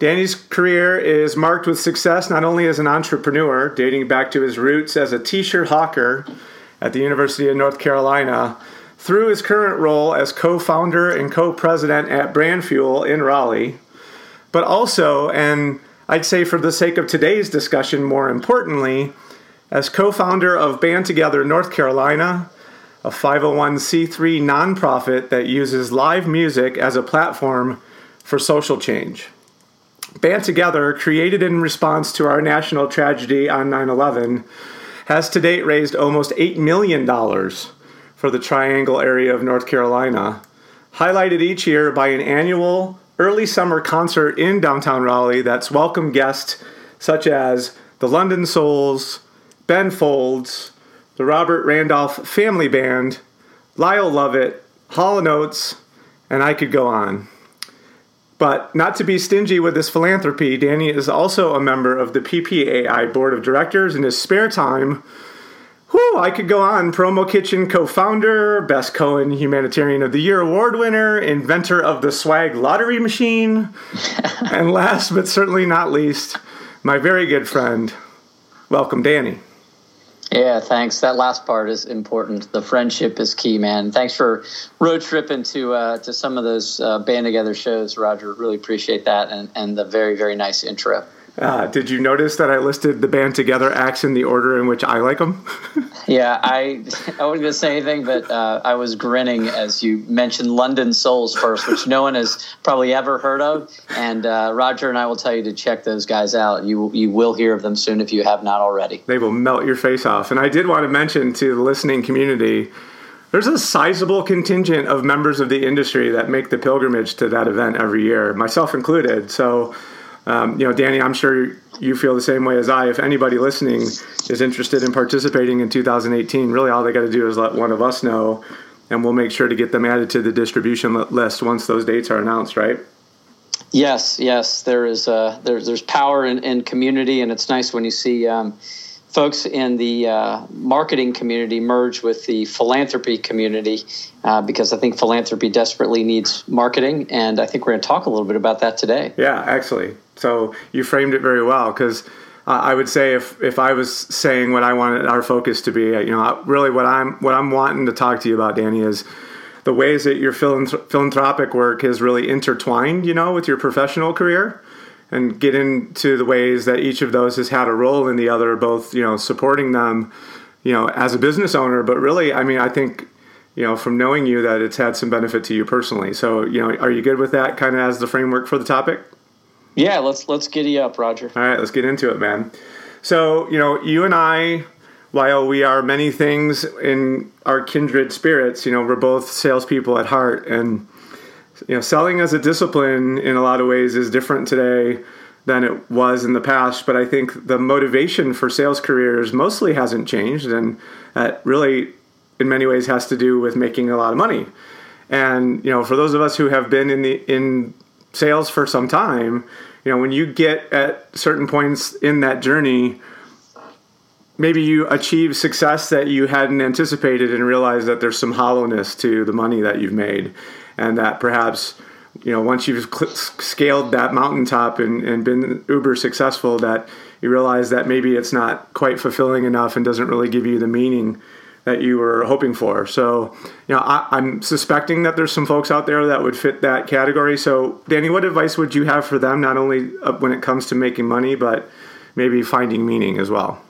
Danny's career is marked with success not only as an entrepreneur, dating back to his roots as a t shirt hawker at the University of North Carolina, through his current role as co founder and co president at Brandfuel in Raleigh, but also, and I'd say for the sake of today's discussion, more importantly, as co founder of Band Together North Carolina, a 501c3 nonprofit that uses live music as a platform for social change. Band Together, created in response to our national tragedy on 9 11, has to date raised almost $8 million for the Triangle area of North Carolina, highlighted each year by an annual early summer concert in downtown Raleigh that's welcomed guests such as the London Souls, Ben Folds, the Robert Randolph Family Band, Lyle Lovett, Hall & and I could go on. But not to be stingy with his philanthropy, Danny is also a member of the PPAI Board of Directors in his spare time. Whew, I could go on. Promo Kitchen co founder, Best Cohen Humanitarian of the Year award winner, inventor of the swag lottery machine, and last but certainly not least, my very good friend. Welcome, Danny. Yeah, thanks. That last part is important. The friendship is key, man. Thanks for road tripping to uh, to some of those uh, band together shows, Roger. Really appreciate that, and and the very very nice intro. Uh, did you notice that I listed the band together acts in the order in which I like them? yeah, I I wasn't gonna say anything, but uh, I was grinning as you mentioned London Souls first, which no one has probably ever heard of. And uh, Roger and I will tell you to check those guys out. You you will hear of them soon if you have not already. They will melt your face off. And I did want to mention to the listening community. There's a sizable contingent of members of the industry that make the pilgrimage to that event every year, myself included. So, um, you know, Danny, I'm sure you feel the same way as I. If anybody listening is interested in participating in 2018, really all they got to do is let one of us know, and we'll make sure to get them added to the distribution list once those dates are announced, right? Yes, yes. There is uh, there's there's power in, in community, and it's nice when you see um, folks in the uh, marketing community merge with the philanthropy community uh, because I think philanthropy desperately needs marketing, and I think we're going to talk a little bit about that today. Yeah, actually. So you framed it very well because uh, I would say if if I was saying what I wanted our focus to be, you know, really what I'm what I'm wanting to talk to you about, Danny, is the ways that your philanthropic work has really intertwined, you know, with your professional career and get into the ways that each of those has had a role in the other, both, you know, supporting them, you know, as a business owner, but really, I mean, I think, you know, from knowing you that it's had some benefit to you personally. So, you know, are you good with that kind of as the framework for the topic? Yeah, let's let's giddy up, Roger. All right, let's get into it, man. So, you know, you and I while we are many things in our kindred spirits, you know, we're both salespeople at heart, and you know, selling as a discipline in a lot of ways is different today than it was in the past. But I think the motivation for sales careers mostly hasn't changed, and that really, in many ways, has to do with making a lot of money. And you know, for those of us who have been in the in sales for some time, you know, when you get at certain points in that journey, maybe you achieve success that you hadn't anticipated and realize that there's some hollowness to the money that you've made, and that perhaps you know once you've scaled that mountaintop and, and been uber successful that you realize that maybe it's not quite fulfilling enough and doesn't really give you the meaning that you were hoping for. So, you know, I, am suspecting that there's some folks out there that would fit that category. So, Danny, what advice would you have for them, not only uh, when it comes to making money, but maybe finding meaning as well?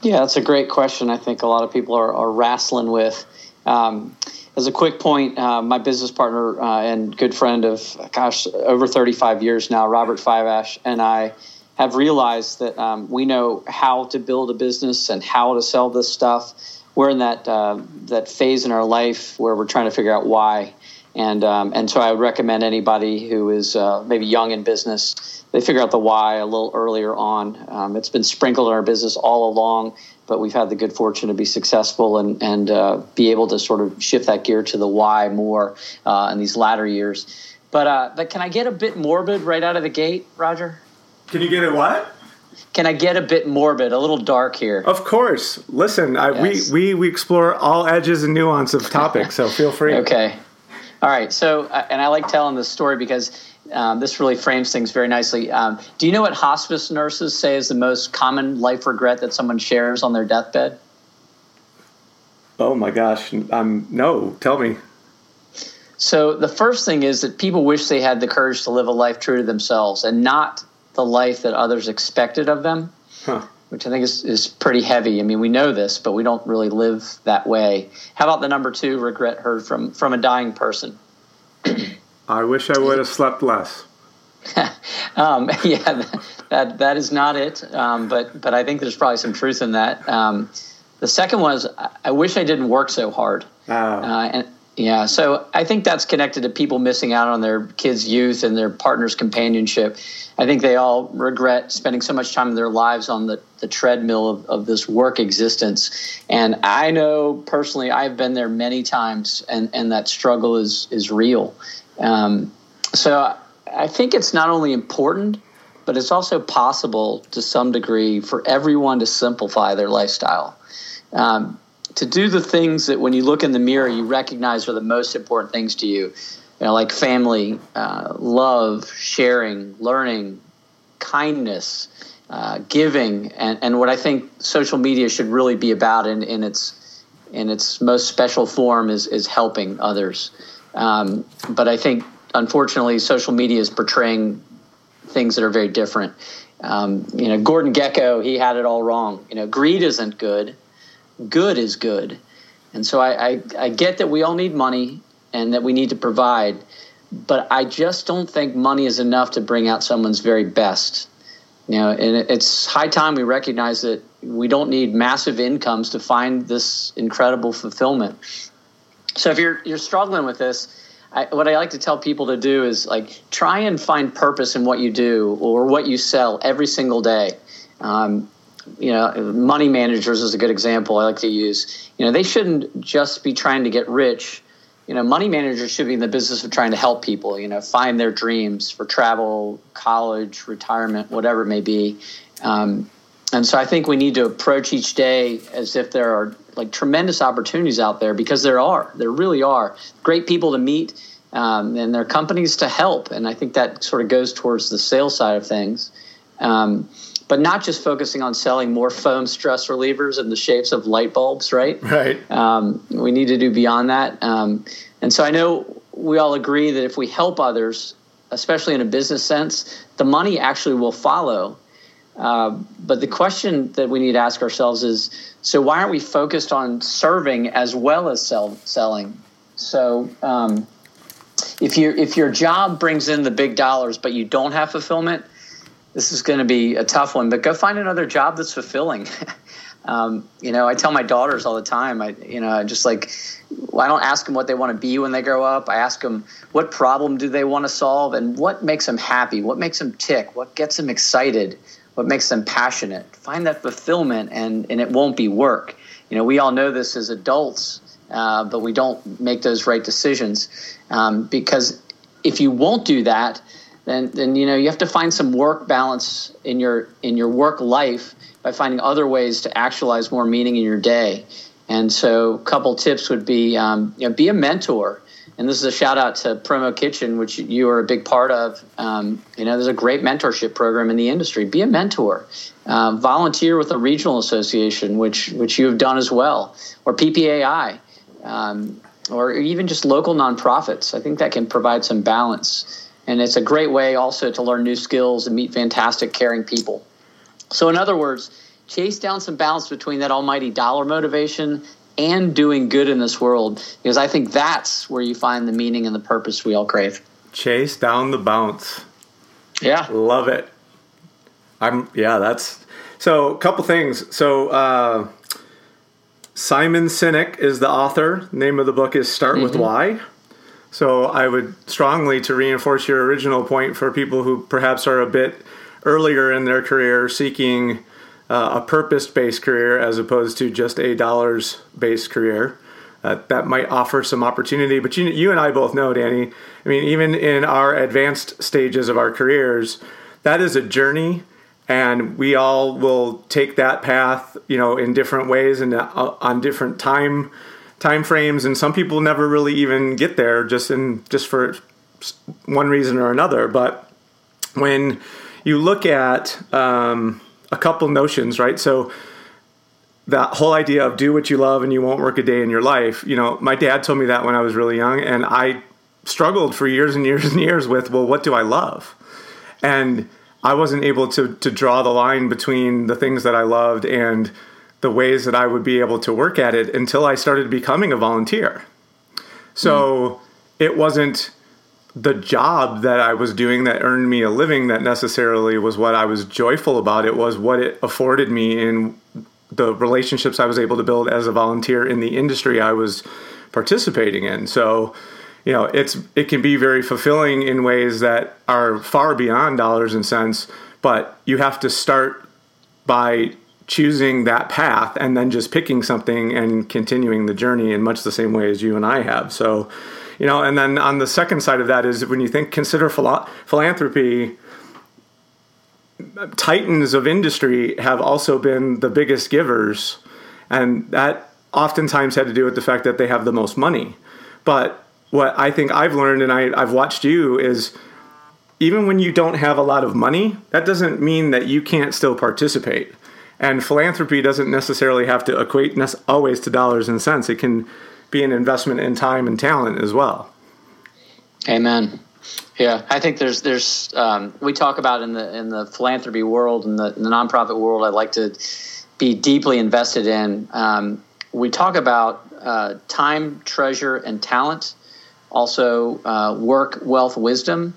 Yeah, that's a great question. I think a lot of people are, are wrestling with. Um, as a quick point, uh, my business partner uh, and good friend of, gosh, over 35 years now, Robert Fivash, and I have realized that um, we know how to build a business and how to sell this stuff. We're in that uh, that phase in our life where we're trying to figure out why, and um, and so I would recommend anybody who is uh, maybe young in business they figure out the why a little earlier on. Um, it's been sprinkled in our business all along, but we've had the good fortune to be successful and and uh, be able to sort of shift that gear to the why more uh, in these latter years. But uh, but can I get a bit morbid right out of the gate, Roger? Can you get it what? Can I get a bit morbid, a little dark here? Of course. Listen, I, yes. we, we we explore all edges and nuance of topics, so feel free. okay. All right. So, uh, and I like telling this story because um, this really frames things very nicely. Um, do you know what hospice nurses say is the most common life regret that someone shares on their deathbed? Oh my gosh. Um, no, tell me. So, the first thing is that people wish they had the courage to live a life true to themselves and not the life that others expected of them, huh. which I think is, is pretty heavy. I mean, we know this, but we don't really live that way. How about the number two regret heard from, from a dying person? I wish I would have slept less. um, yeah, that that is not it. Um, but but I think there's probably some truth in that. Um, the second is I wish I didn't work so hard. Oh. Uh, and yeah, so I think that's connected to people missing out on their kids' youth and their partner's companionship. I think they all regret spending so much time in their lives on the, the treadmill of, of this work existence. And I know personally, I've been there many times, and, and that struggle is, is real. Um, so I think it's not only important, but it's also possible to some degree for everyone to simplify their lifestyle. Um, to do the things that when you look in the mirror you recognize are the most important things to you, you know, like family, uh, love, sharing, learning, kindness, uh, giving, and, and what I think social media should really be about in, in its in its most special form is is helping others. Um, but I think unfortunately social media is portraying things that are very different. Um, you know, Gordon Gekko, he had it all wrong. You know, greed isn't good good is good. And so I, I, I get that we all need money and that we need to provide, but I just don't think money is enough to bring out someone's very best. You know, and it's high time we recognize that we don't need massive incomes to find this incredible fulfillment. So if you're you're struggling with this, I, what I like to tell people to do is like try and find purpose in what you do or what you sell every single day. Um, you know, money managers is a good example I like to use. You know, they shouldn't just be trying to get rich. You know, money managers should be in the business of trying to help people, you know, find their dreams for travel, college, retirement, whatever it may be. Um, and so I think we need to approach each day as if there are like tremendous opportunities out there because there are, there really are great people to meet um, and there are companies to help. And I think that sort of goes towards the sales side of things. Um, but not just focusing on selling more foam stress relievers in the shapes of light bulbs, right? Right. Um, we need to do beyond that. Um, and so I know we all agree that if we help others, especially in a business sense, the money actually will follow. Uh, but the question that we need to ask ourselves is so why aren't we focused on serving as well as sell, selling? So um, if, you if your job brings in the big dollars but you don't have fulfillment, this is going to be a tough one, but go find another job that's fulfilling. um, you know, I tell my daughters all the time, I, you know, just like, I don't ask them what they want to be when they grow up. I ask them what problem do they want to solve and what makes them happy, what makes them tick, what gets them excited, what makes them passionate. Find that fulfillment, and and it won't be work. You know, we all know this as adults, uh, but we don't make those right decisions um, because if you won't do that, then then you know you have to find some work balance in your in your work life by finding other ways to actualize more meaning in your day. And so, a couple tips would be um, you know, be a mentor. And this is a shout out to Promo Kitchen, which you are a big part of. Um, you know, there's a great mentorship program in the industry. Be a mentor. Uh, volunteer with a regional association, which which you have done as well, or PPAI, um, or even just local nonprofits. I think that can provide some balance, and it's a great way also to learn new skills and meet fantastic, caring people. So, in other words, chase down some balance between that almighty dollar motivation and doing good in this world because I think that's where you find the meaning and the purpose we all crave. Chase down the bounce. Yeah. Love it. I'm yeah, that's so a couple things. So uh Simon Sinek is the author. Name of the book is Start mm-hmm. with Why. So I would strongly to reinforce your original point for people who perhaps are a bit earlier in their career seeking uh, a purpose based career as opposed to just a dollars based career. Uh, that might offer some opportunity, but you, you and I both know, Danny. I mean, even in our advanced stages of our careers, that is a journey, and we all will take that path, you know, in different ways and uh, on different time time frames. And some people never really even get there, just in just for one reason or another. But when you look at um, a couple notions, right? So that whole idea of do what you love and you won't work a day in your life. You know, my dad told me that when I was really young, and I struggled for years and years and years with, well, what do I love? And I wasn't able to to draw the line between the things that I loved and the ways that I would be able to work at it until I started becoming a volunteer. So mm. it wasn't the job that I was doing that earned me a living that necessarily was what I was joyful about. It was what it afforded me in the relationships I was able to build as a volunteer in the industry I was participating in. So, you know, it's it can be very fulfilling in ways that are far beyond dollars and cents, but you have to start by choosing that path and then just picking something and continuing the journey in much the same way as you and I have. So, you know and then on the second side of that is when you think consider philo- philanthropy titans of industry have also been the biggest givers and that oftentimes had to do with the fact that they have the most money but what i think i've learned and I, i've watched you is even when you don't have a lot of money that doesn't mean that you can't still participate and philanthropy doesn't necessarily have to equate always to dollars and cents it can be an investment in time and talent as well. Amen. Yeah, I think there's there's um, we talk about in the in the philanthropy world and the, the nonprofit world. I'd like to be deeply invested in. Um, we talk about uh, time, treasure, and talent. Also, uh, work, wealth, wisdom,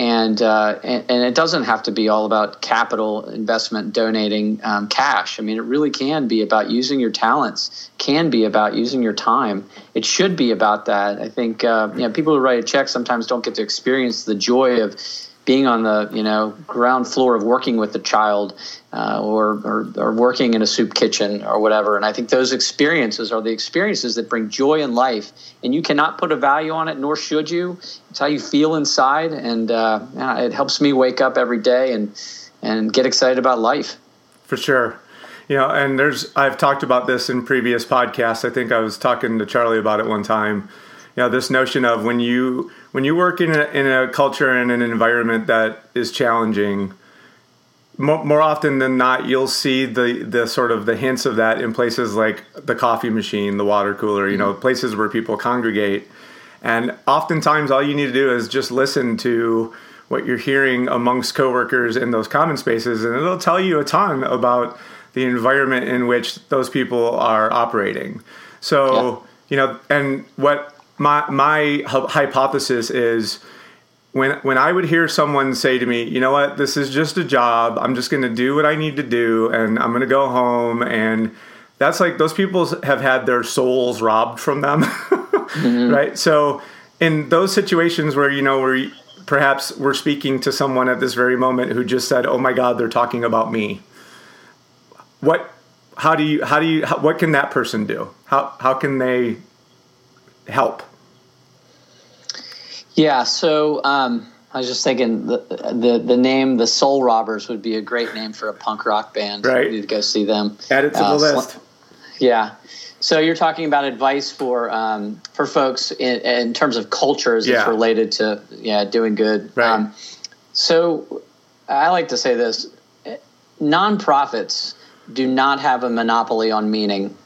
and, uh, and, and it doesn't have to be all about capital investment, donating um, cash. I mean, it really can be about using your talents. Can be about using your time. It should be about that. I think uh, you know people who write a check sometimes don't get to experience the joy of being on the you know ground floor of working with a child uh, or, or, or working in a soup kitchen or whatever. And I think those experiences are the experiences that bring joy in life. And you cannot put a value on it, nor should you. It's how you feel inside, and uh, it helps me wake up every day and and get excited about life. For sure. You know, and there's I've talked about this in previous podcasts. I think I was talking to Charlie about it one time. You know, this notion of when you when you work in a, in a culture and an environment that is challenging, more, more often than not, you'll see the the sort of the hints of that in places like the coffee machine, the water cooler. You know, mm-hmm. places where people congregate, and oftentimes all you need to do is just listen to what you're hearing amongst coworkers in those common spaces, and it'll tell you a ton about the environment in which those people are operating. So, yeah. you know, and what my my hypothesis is when when I would hear someone say to me, "You know what? This is just a job. I'm just going to do what I need to do, and I'm going to go home." And that's like those people have had their souls robbed from them, mm-hmm. right? So in those situations where you know where perhaps we're speaking to someone at this very moment who just said, "Oh my God, they're talking about me," what? How do you? How do you? How, what can that person do? How how can they help? Yeah, so um, I was just thinking the, the the name the Soul Robbers would be a great name for a punk rock band. Right, you need to go see them. Add it to uh, the list. Yeah. So you're talking about advice for um, for folks in, in, terms of cultures yeah. related to yeah doing good. Right. Um, so I like to say this: nonprofits do not have a monopoly on meaning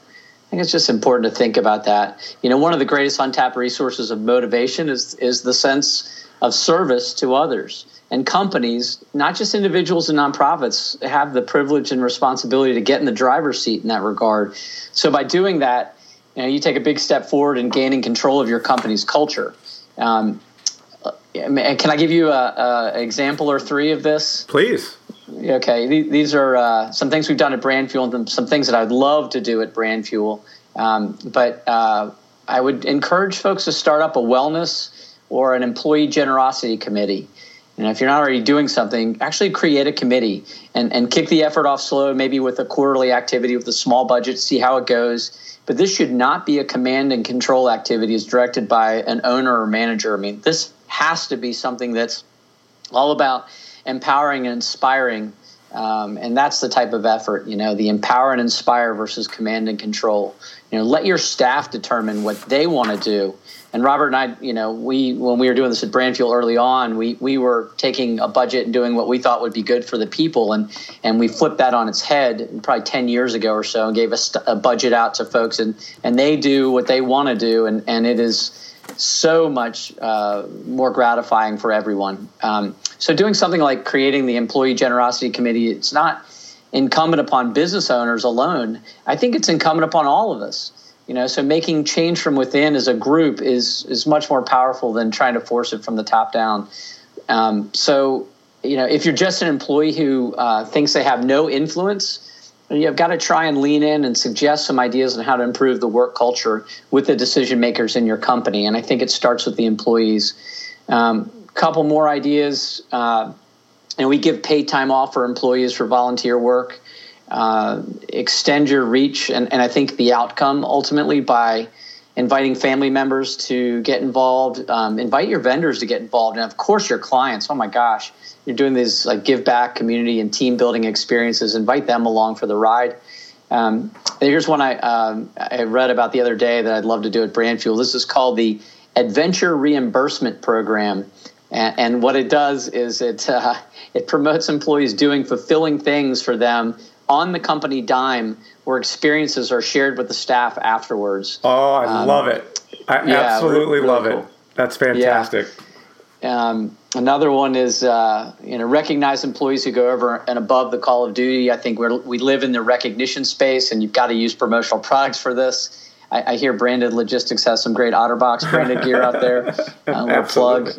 think it's just important to think about that. You know, one of the greatest untapped resources of motivation is is the sense of service to others. And companies, not just individuals and nonprofits, have the privilege and responsibility to get in the driver's seat in that regard. So by doing that, you know, you take a big step forward in gaining control of your company's culture. Um, can I give you an example or three of this? Please. Okay, these are uh, some things we've done at Brand Fuel and some things that I'd love to do at Brand Fuel. Um, but uh, I would encourage folks to start up a wellness or an employee generosity committee. And if you're not already doing something, actually create a committee and, and kick the effort off slow, maybe with a quarterly activity with a small budget, see how it goes. But this should not be a command and control activity as directed by an owner or manager. I mean, this has to be something that's all about empowering and inspiring. Um, and that's the type of effort, you know, the empower and inspire versus command and control. You know, let your staff determine what they want to do. And Robert and I, you know, we when we were doing this at Brand Fuel early on, we we were taking a budget and doing what we thought would be good for the people, and and we flipped that on its head probably ten years ago or so, and gave a, st- a budget out to folks, and and they do what they want to do, and and it is so much uh, more gratifying for everyone. Um, so, doing something like creating the employee generosity committee, it's not incumbent upon business owners alone. I think it's incumbent upon all of us. You know, so making change from within as a group is is much more powerful than trying to force it from the top down. Um, so, you know, if you're just an employee who uh, thinks they have no influence, You've got to try and lean in and suggest some ideas on how to improve the work culture with the decision makers in your company. And I think it starts with the employees. A um, couple more ideas. Uh, and we give paid time off for employees for volunteer work. Uh, extend your reach and, and I think the outcome ultimately by inviting family members to get involved, um, invite your vendors to get involved, and of course your clients. Oh my gosh, you're doing these like give back community and team building experiences. Invite them along for the ride. Um, here's one I um, I read about the other day that I'd love to do at Brand Fuel. This is called the Adventure Reimbursement Program. And, and what it does is it uh, it promotes employees doing fulfilling things for them on the company dime where experiences are shared with the staff afterwards. Oh, I um, love it. I yeah, absolutely really, love cool. it. That's fantastic. Yeah. Um, another one is uh, you know recognize employees who go over and above the call of duty. I think we we live in the recognition space, and you've got to use promotional products for this. I, I hear Branded Logistics has some great OtterBox branded gear out there. A little plug.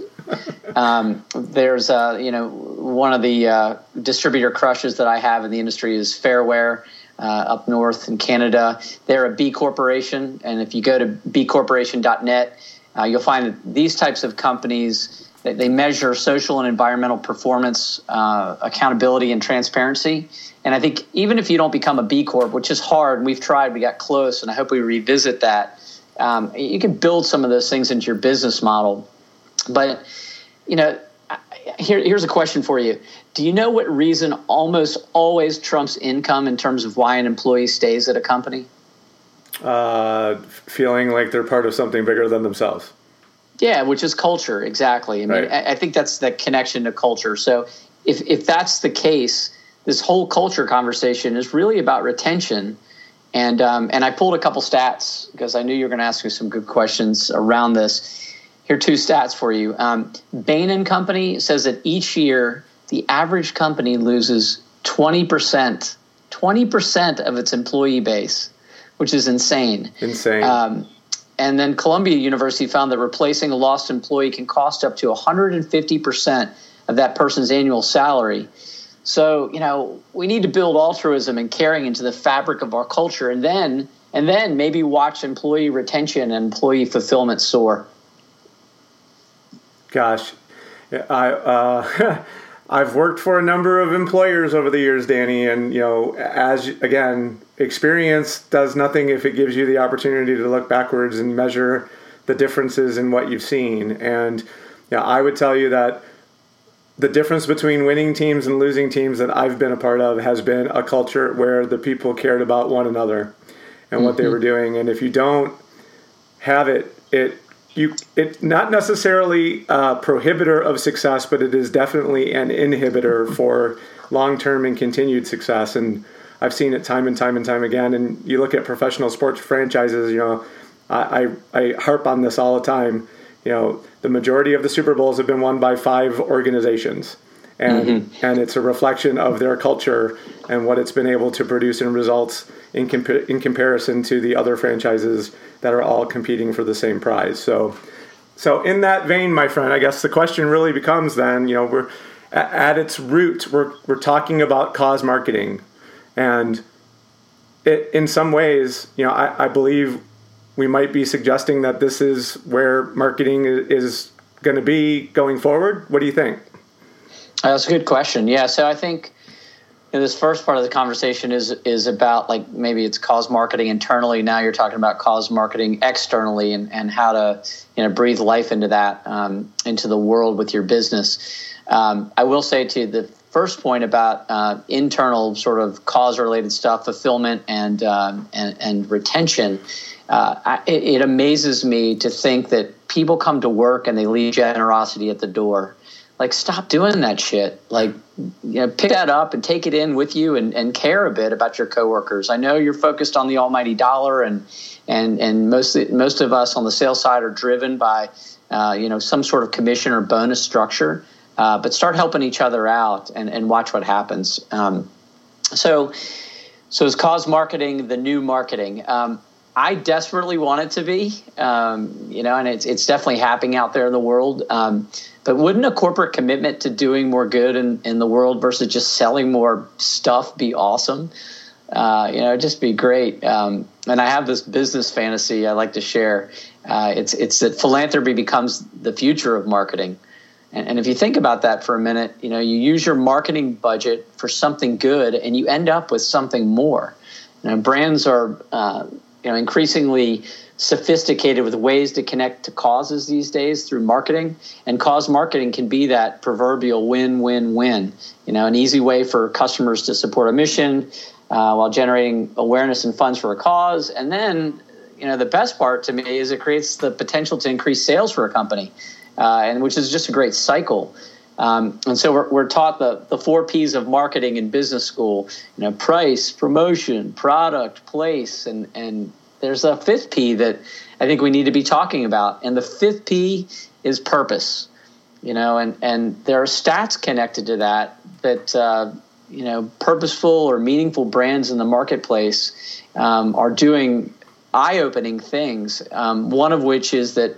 Um, there's uh, you know one of the uh, distributor crushes that I have in the industry is Fairware. Uh, up north in Canada. They're a B corporation, and if you go to bcorporation.net, uh, you'll find that these types of companies they, measure social and environmental performance, uh, accountability, and transparency. And I think even if you don't become a B Corp, which is hard, we've tried, we got close, and I hope we revisit that. Um, you can build some of those things into your business model. But, you know, here, here's a question for you. Do you know what reason almost always trumps income in terms of why an employee stays at a company? Uh, feeling like they're part of something bigger than themselves. Yeah, which is culture, exactly. I mean, right. I, I think that's the connection to culture. So, if if that's the case, this whole culture conversation is really about retention. And um, and I pulled a couple stats because I knew you were going to ask me some good questions around this. Here are two stats for you. Um, Bain and Company says that each year the average company loses 20%, 20% of its employee base, which is insane. Insane. Um, and then Columbia University found that replacing a lost employee can cost up to 150% of that person's annual salary. So, you know, we need to build altruism and caring into the fabric of our culture and then and then maybe watch employee retention and employee fulfillment soar. Gosh, I uh, I've worked for a number of employers over the years, Danny, and you know, as again, experience does nothing if it gives you the opportunity to look backwards and measure the differences in what you've seen. And yeah, I would tell you that the difference between winning teams and losing teams that I've been a part of has been a culture where the people cared about one another and what mm-hmm. they were doing. And if you don't have it, it you it's not necessarily a prohibitor of success, but it is definitely an inhibitor for long-term and continued success. And I've seen it time and time and time again. And you look at professional sports franchises, you know, I, I, I harp on this all the time. You know, the majority of the Super Bowls have been won by five organizations. And, mm-hmm. and it's a reflection of their culture and what it's been able to produce in results in, comp- in comparison to the other franchises that are all competing for the same prize. So, so in that vein, my friend, I guess the question really becomes then, you know, we're at its root, we're, we're talking about cause marketing. And it, in some ways, you know, I, I believe we might be suggesting that this is where marketing is going to be going forward. What do you think? That's a good question. Yeah. So I think this first part of the conversation is is about like maybe it's cause marketing internally. Now you're talking about cause marketing externally and, and how to you know breathe life into that um, into the world with your business. Um, I will say to the first point about uh, internal sort of cause related stuff, fulfillment and um, and, and, retention. Uh, I, it amazes me to think that people come to work and they leave generosity at the door like stop doing that shit. Like you know pick that up and take it in with you and, and care a bit about your coworkers. I know you're focused on the almighty dollar and and and most most of us on the sales side are driven by uh, you know some sort of commission or bonus structure. Uh, but start helping each other out and, and watch what happens. Um, so so is cause marketing the new marketing? Um, I desperately want it to be, um, you know, and it's it's definitely happening out there in the world. Um, but wouldn't a corporate commitment to doing more good in, in the world versus just selling more stuff be awesome? Uh, you know, just be great. Um, and I have this business fantasy I like to share. Uh, it's it's that philanthropy becomes the future of marketing. And, and if you think about that for a minute, you know, you use your marketing budget for something good, and you end up with something more. You know, brands are uh, you know increasingly sophisticated with ways to connect to causes these days through marketing. And cause marketing can be that proverbial win win win you know an easy way for customers to support a mission uh, while generating awareness and funds for a cause. And then you know the best part to me is it creates the potential to increase sales for a company uh, and which is just a great cycle um, and so we're, we're taught the, the four P's of marketing in business school, you know, price, promotion, product, place, and, and there's a fifth P that I think we need to be talking about. And the fifth P is purpose, you know, and, and there are stats connected to that, that, uh, you know, purposeful or meaningful brands in the marketplace um, are doing eye opening things. Um, one of which is that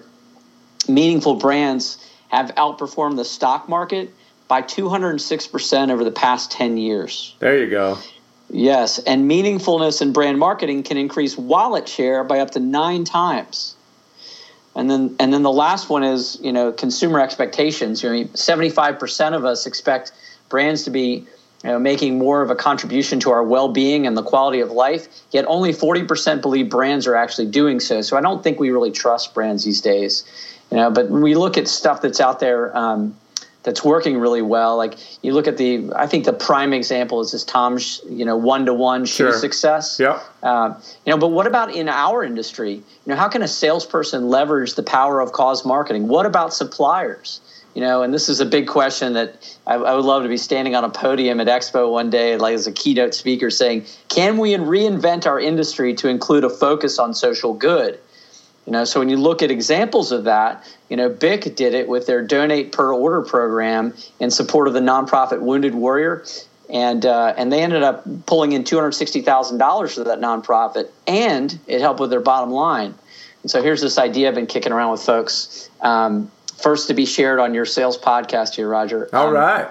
meaningful brands have outperformed the stock market by 206% over the past 10 years. There you go. Yes, and meaningfulness in brand marketing can increase wallet share by up to 9 times. And then and then the last one is, you know, consumer expectations. You know, 75% of us expect brands to be you know, making more of a contribution to our well-being and the quality of life. Yet only 40% believe brands are actually doing so. So I don't think we really trust brands these days. You know, but we look at stuff that's out there um, that's working really well. Like you look at the, I think the prime example is this Tom's, you know, one to one shoe success. Yeah. Uh, you know, but what about in our industry? You know, how can a salesperson leverage the power of cause marketing? What about suppliers? You know, and this is a big question that I, I would love to be standing on a podium at Expo one day, like as a keynote speaker, saying, "Can we reinvent our industry to include a focus on social good?" You know, so when you look at examples of that, you know, BIC did it with their donate per order program in support of the nonprofit Wounded Warrior, and uh, and they ended up pulling in two hundred sixty thousand dollars for that nonprofit, and it helped with their bottom line. And so here's this idea I've been kicking around with folks. Um, first to be shared on your sales podcast here, Roger. All um, right.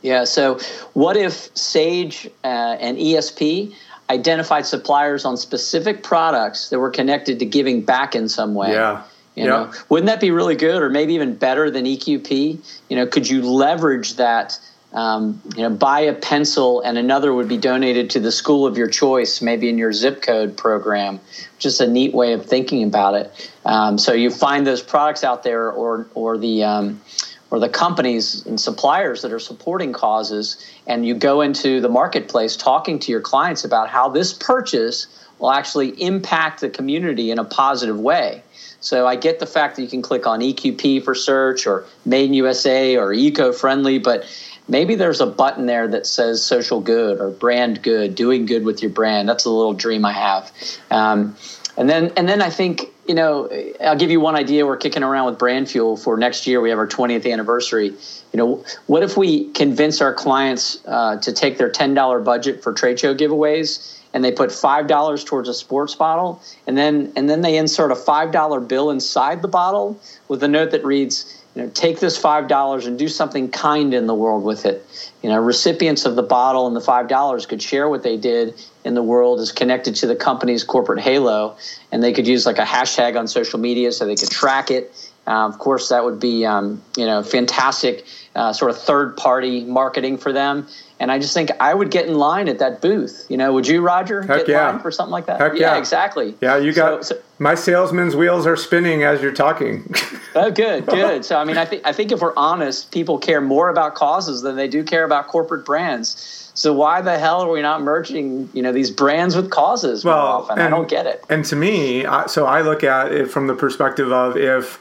Yeah. So, what if Sage uh, and ESP identified suppliers on specific products that were connected to giving back in some way? Yeah. You know, wouldn't that be really good, or maybe even better than EQP? You know, could you leverage that? Um, you know, buy a pencil, and another would be donated to the school of your choice, maybe in your zip code program. Just a neat way of thinking about it. Um, so you find those products out there, or or the um, or the companies and suppliers that are supporting causes, and you go into the marketplace talking to your clients about how this purchase will actually impact the community in a positive way. So I get the fact that you can click on EQP for search or Made in USA or eco friendly, but maybe there's a button there that says social good or brand good, doing good with your brand. That's a little dream I have. Um, and then, and then I think you know, I'll give you one idea. We're kicking around with Brand Fuel for next year. We have our 20th anniversary. You know, what if we convince our clients uh, to take their $10 budget for trade show giveaways and they put $5 towards a sports bottle and then and then they insert a $5 bill inside the bottle with a note that reads, you know, take this five dollars and do something kind in the world with it. You know, recipients of the bottle and the five dollars could share what they did in the world is connected to the company's corporate halo, and they could use like a hashtag on social media so they could track it. Uh, of course, that would be um, you know fantastic uh, sort of third party marketing for them. And I just think I would get in line at that booth. You know, would you, Roger, Heck get yeah. in line for something like that? Heck yeah, yeah. exactly. Yeah, you got So- so- my salesman's wheels are spinning as you're talking. Oh, good, good. So, I mean, I think I think if we're honest, people care more about causes than they do care about corporate brands. So, why the hell are we not merging, you know, these brands with causes more Well, often? I don't get it. And to me, I, so I look at it from the perspective of if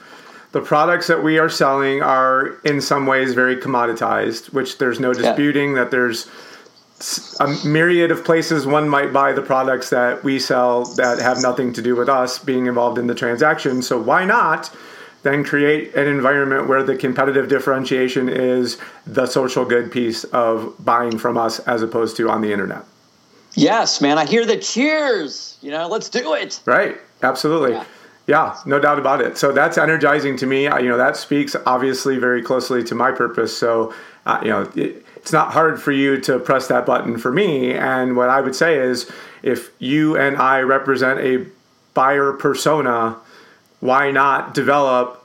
the products that we are selling are in some ways very commoditized, which there's no disputing that there's a myriad of places one might buy the products that we sell that have nothing to do with us being involved in the transaction. So why not then create an environment where the competitive differentiation is the social good piece of buying from us as opposed to on the internet? Yes, man. I hear the cheers. You know, let's do it. Right. Absolutely. Yeah. Yeah. no doubt about it. So that's energizing to me. I- You know, that speaks obviously very closely to my purpose. So, uh, you know, it, it's not hard for you to press that button for me. And what I would say is if you and I represent a buyer persona, why not develop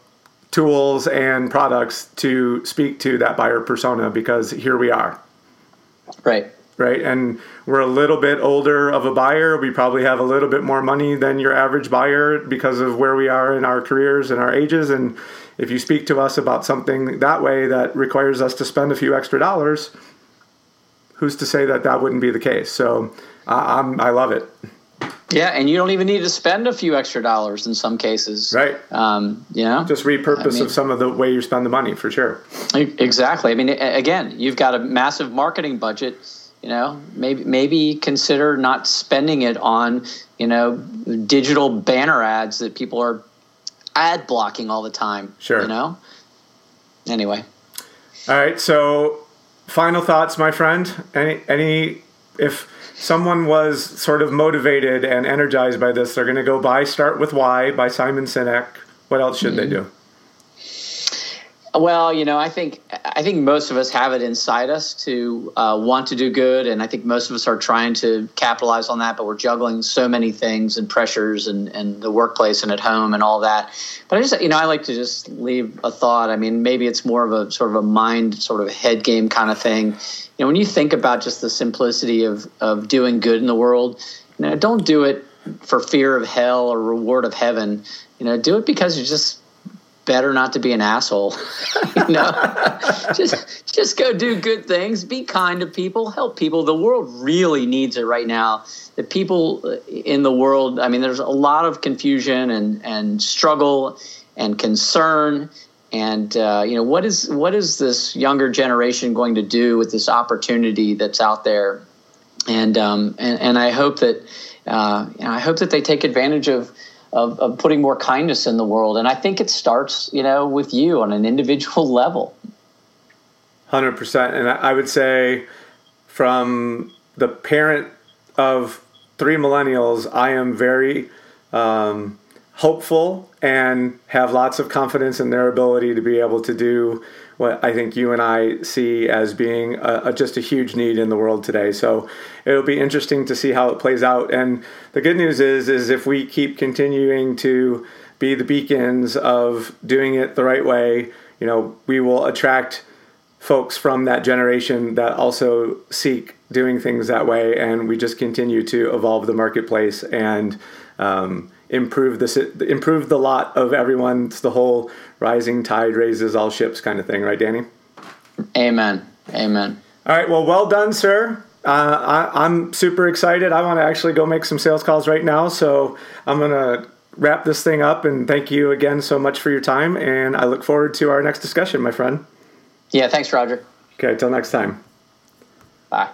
tools and products to speak to that buyer persona? Because here we are Right. Right? And we're a little bit older of a buyer. We probably have a little bit more money than your average buyer because of where we are in our careers and our ages. And if you speak to us about something that way that requires us to spend a few extra dollars, who's to say that that wouldn't be the case? So uh, I'm, I love it. Yeah, and you don't even need to spend a few extra dollars in some cases. Right. Um, you know? Just repurpose I mean- of some of the way you spend the money for sure. Exactly. I mean, again, you've got a massive marketing budget. You know, maybe maybe consider not spending it on you know digital banner ads that people are ad blocking all the time. Sure. You know. Anyway, All right. So, final thoughts, my friend. Any any if someone was sort of motivated and energized by this, they're going to go buy "Start with Why" by Simon Sinek. What else should they mm-hmm. do? Well, you know, I think I think most of us have it inside us to uh, want to do good, and I think most of us are trying to capitalize on that. But we're juggling so many things and pressures, and and the workplace and at home and all that. But I just, you know, I like to just leave a thought. I mean, maybe it's more of a sort of a mind, sort of head game kind of thing. You know, when you think about just the simplicity of of doing good in the world, you know, don't do it for fear of hell or reward of heaven. You know, do it because you just better not to be an asshole. you know, just just go do good things, be kind to people, help people. The world really needs it right now. The people in the world, I mean, there's a lot of confusion and and struggle and concern. And uh, you know what is what is this younger generation going to do with this opportunity that's out there? And um, and, and I hope that uh, you know, I hope that they take advantage of of, of putting more kindness in the world. And I think it starts, you know, with you on an individual level. Hundred percent. And I I would say, from the parent of three millennials, I am very um, hopeful and have lots of confidence in their ability to be able to do what I think you and I see as being a, a, just a huge need in the world today. So it'll be interesting to see how it plays out. And the good news is, is if we keep continuing to be the beacons of doing it the right way, you know, we will attract folks from that generation that also seek doing things that way, and we just continue to evolve the marketplace and um, improve the improve the lot of everyone. It's the whole rising tide raises all ships kind of thing, right, Danny? Amen. Amen. All right. Well, well done, sir. Uh, I, am super excited. I want to actually go make some sales calls right now, so I'm gonna wrap this thing up and thank you again so much for your time. And I look forward to our next discussion, my friend. Yeah. Thanks, Roger. Okay. Till next time. Bye.